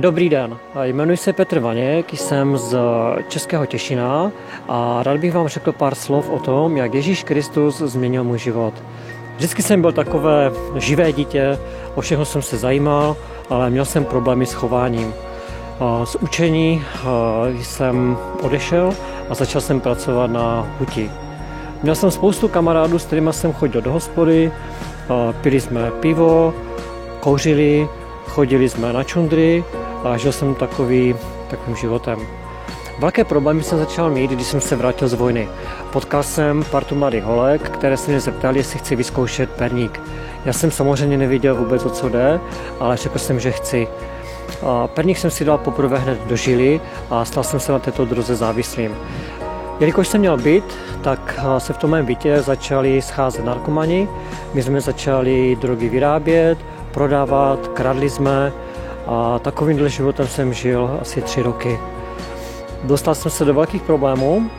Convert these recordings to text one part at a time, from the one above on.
Dobrý den, jmenuji se Petr Vaněk, jsem z Českého Těšina a rád bych vám řekl pár slov o tom, jak Ježíš Kristus změnil můj život. Vždycky jsem byl takové živé dítě, o všechno jsem se zajímal, ale měl jsem problémy s chováním. Z učení jsem odešel a začal jsem pracovat na huti. Měl jsem spoustu kamarádů, s kterými jsem chodil do hospody, pili jsme pivo, kouřili, chodili jsme na čundry a žil jsem takový, takovým životem. Velké problémy jsem začal mít, když jsem se vrátil z vojny. Potkal jsem partu mladých holek, které se mě zeptali, jestli chci vyzkoušet perník. Já jsem samozřejmě nevěděl vůbec, o co jde, ale řekl jsem, že chci. A perník jsem si dal poprvé hned do žily a stal jsem se na této droze závislým. Jelikož jsem měl byt, tak se v tom mém bytě začali scházet narkomani. My jsme začali drogy vyrábět, prodávat, kradli jsme a takovýmhle životem jsem žil asi tři roky. Dostal jsem se do velkých problémů,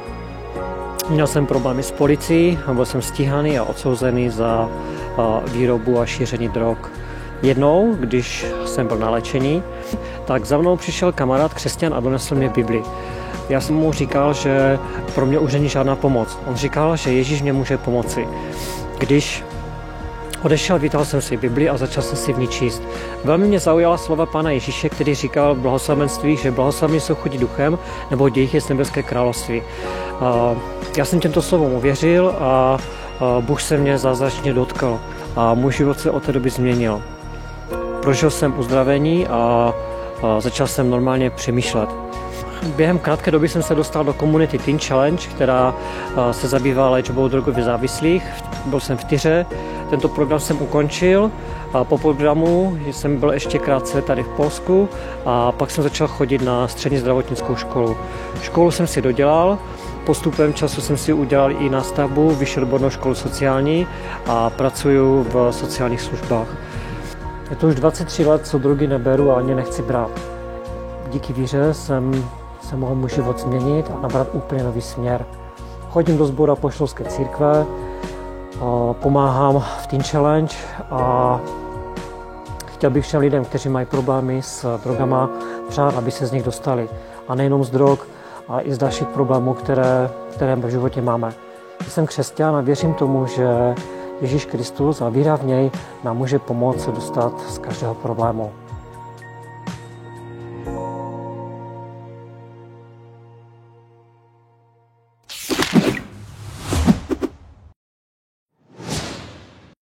měl jsem problémy s policií, byl jsem stíhaný a odsouzený za výrobu a šíření drog. Jednou, když jsem byl na léčení, tak za mnou přišel kamarád křesťan a donesl mě Bibli. Já jsem mu říkal, že pro mě už není žádná pomoc. On říkal, že Ježíš mě může pomoci. Když Odešel, vytáhl jsem si Bibli a začal jsem si v ní číst. Velmi mě zaujala slova Pána Ježíše, který říkal v blahoslavenství, že blahoslavní jsou chodí duchem, nebo dějich je nebeské království. Já jsem těmto slovům uvěřil a Bůh se mě zázračně dotkl a můj život se od té doby změnil. Prožil jsem uzdravení a začal jsem normálně přemýšlet. Během krátké doby jsem se dostal do komunity Teen Challenge, která se zabývá léčbou drogově závislých. Byl jsem v Tyře, tento program jsem ukončil a po programu jsem byl ještě krátce tady v Polsku a pak jsem začal chodit na střední zdravotnickou školu. Školu jsem si dodělal, postupem času jsem si udělal i nástavbu, vyšší odbornou školu sociální a pracuji v sociálních službách. Je to už 23 let, co drogy neberu a ani nechci brát. Díky víře jsem se mohl můj život změnit a nabrat úplně nový směr. Chodím do sbora poštovské církve, pomáhám v Teen Challenge a chtěl bych všem lidem, kteří mají problémy s drogama, přát, aby se z nich dostali. A nejenom z drog, ale i z dalších problémů, které, které v životě máme. Jsem křesťan a věřím tomu, že Ježíš Kristus a víra v něj nám může pomoct se dostat z každého problému.